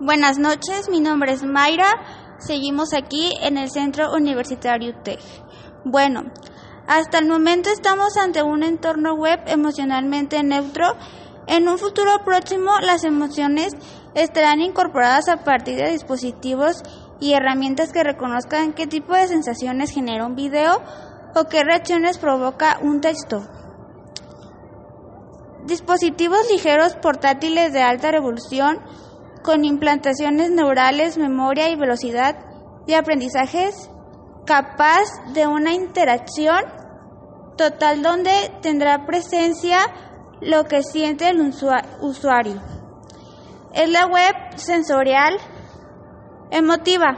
Buenas noches, mi nombre es Mayra. Seguimos aquí en el Centro Universitario TEG. Bueno, hasta el momento estamos ante un entorno web emocionalmente neutro. En un futuro próximo, las emociones estarán incorporadas a partir de dispositivos y herramientas que reconozcan qué tipo de sensaciones genera un video o qué reacciones provoca un texto. Dispositivos ligeros portátiles de alta revolución con implantaciones neurales, memoria y velocidad de aprendizajes capaz de una interacción total donde tendrá presencia lo que siente el usuario. Es la web sensorial emotiva.